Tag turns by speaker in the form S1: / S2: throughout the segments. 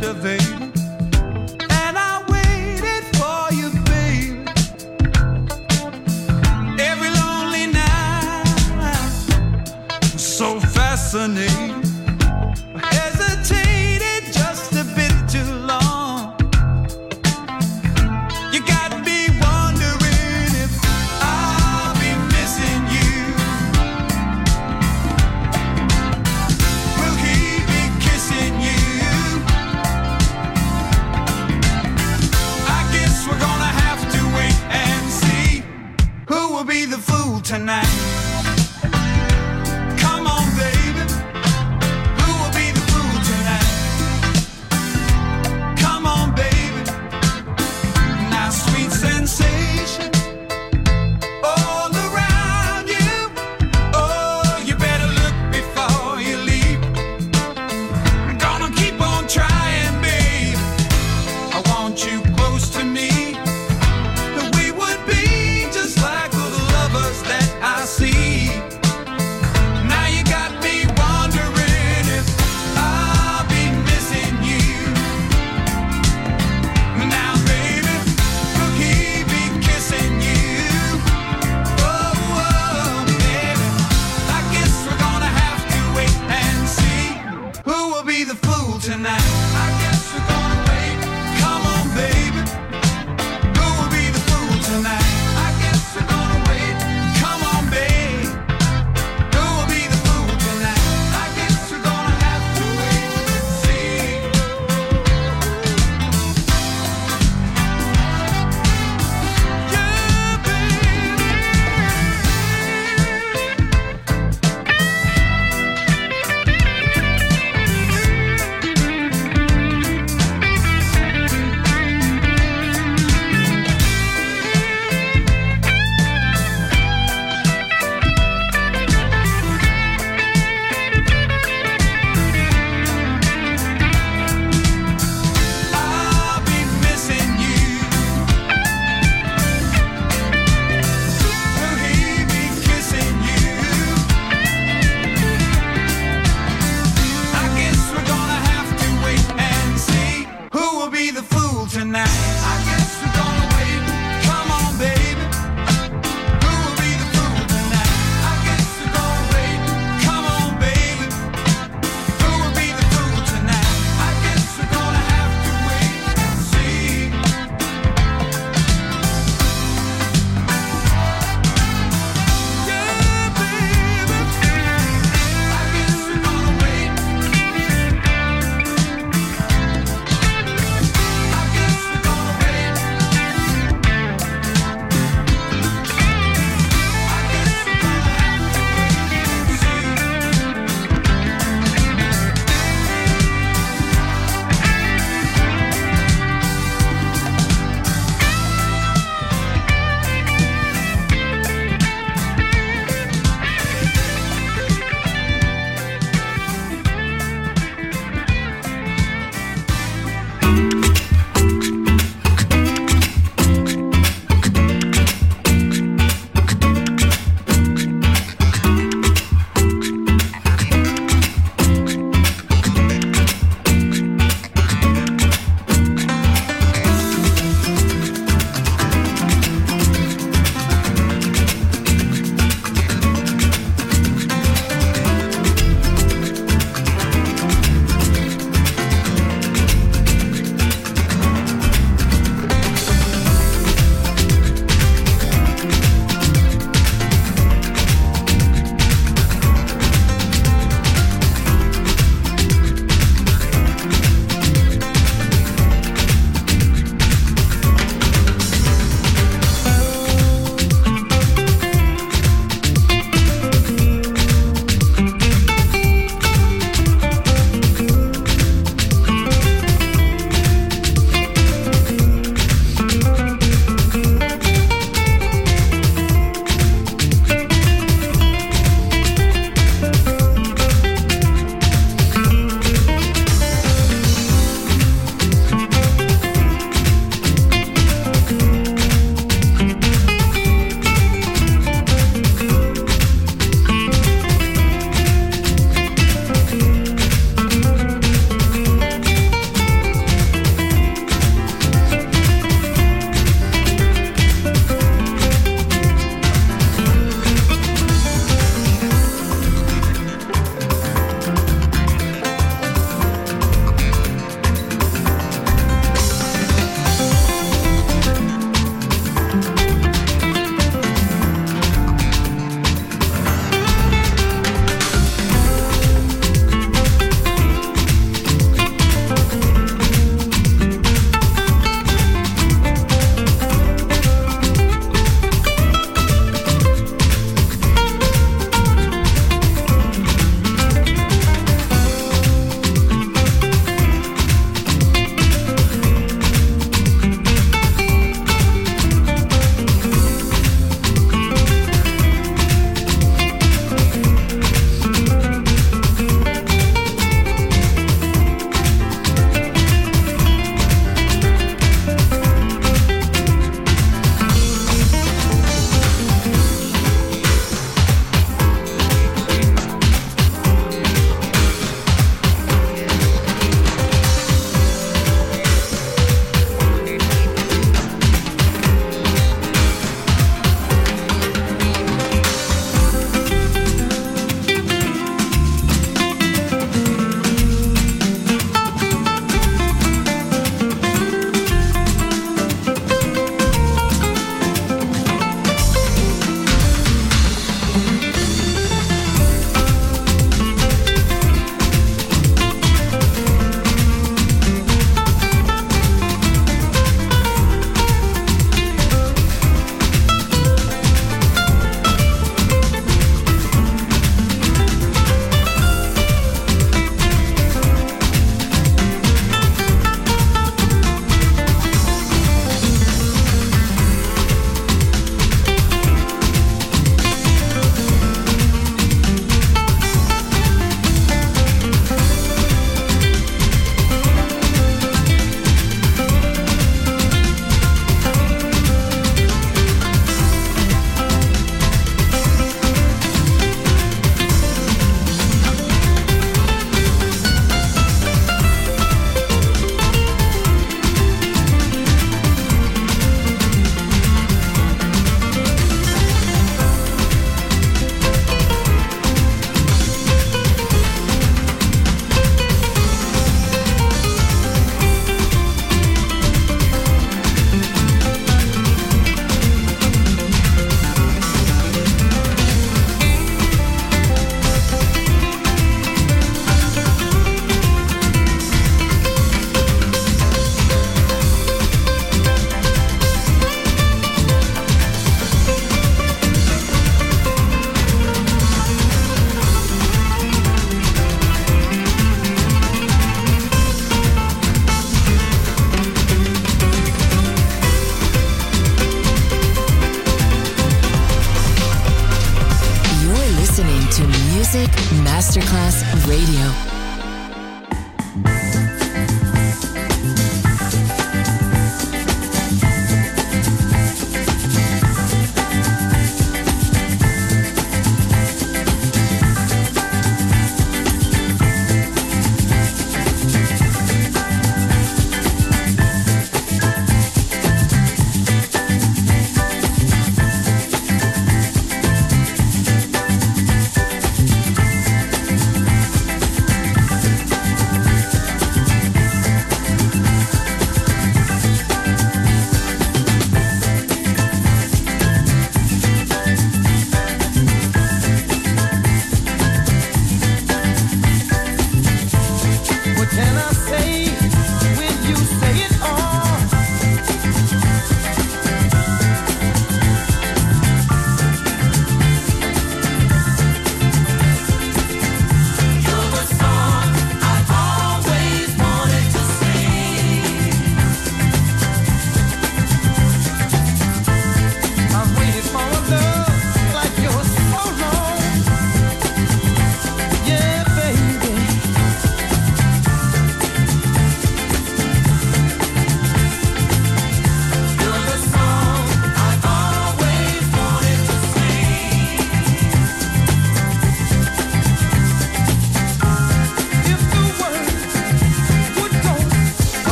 S1: captivate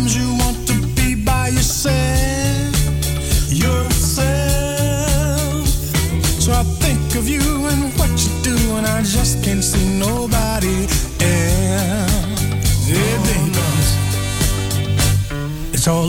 S2: Sometimes you want to be by yourself, yourself. So I think of you and what you do, and I just can't see nobody else. It's all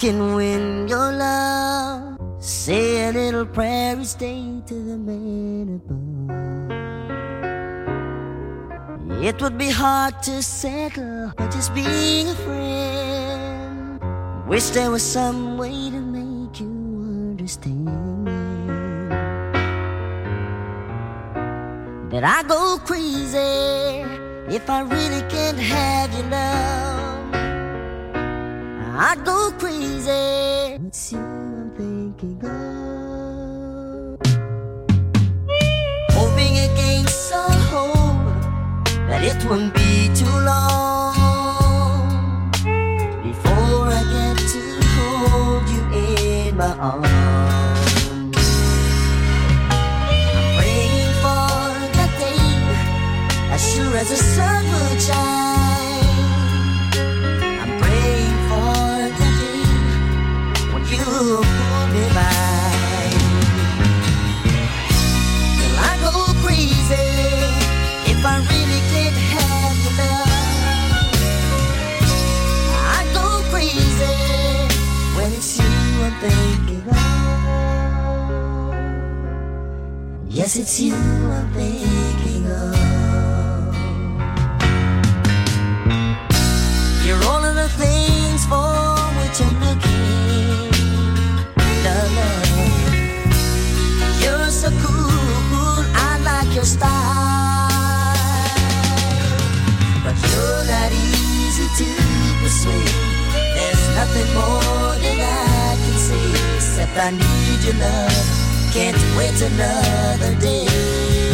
S3: Can win your love. Say a little prayer each day to the man above. It would be hard to settle by just being a friend. Wish there was some way to make you understand that I go crazy if I really can't have your love. I go crazy. It's you I'm thinking of. Hoping against all hope that it won't be too long before I get to hold you in my arms. I'm praying for that day, as sure as the sun will shine. Yes, it's you I'm thinking of. You're all of the things for which I'm looking. Love. You're so cool, I like your style. But you're not easy to persuade. There's nothing more that I can say except I need your love. Can't wait another day.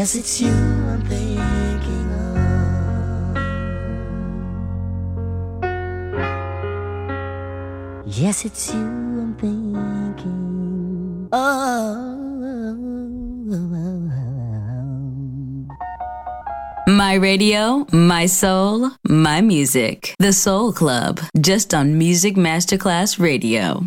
S3: Yes, it's you I'm thinking of. Yes, it's you I'm thinking of.
S4: My radio, my soul, my music. The Soul Club, just on Music Masterclass Radio.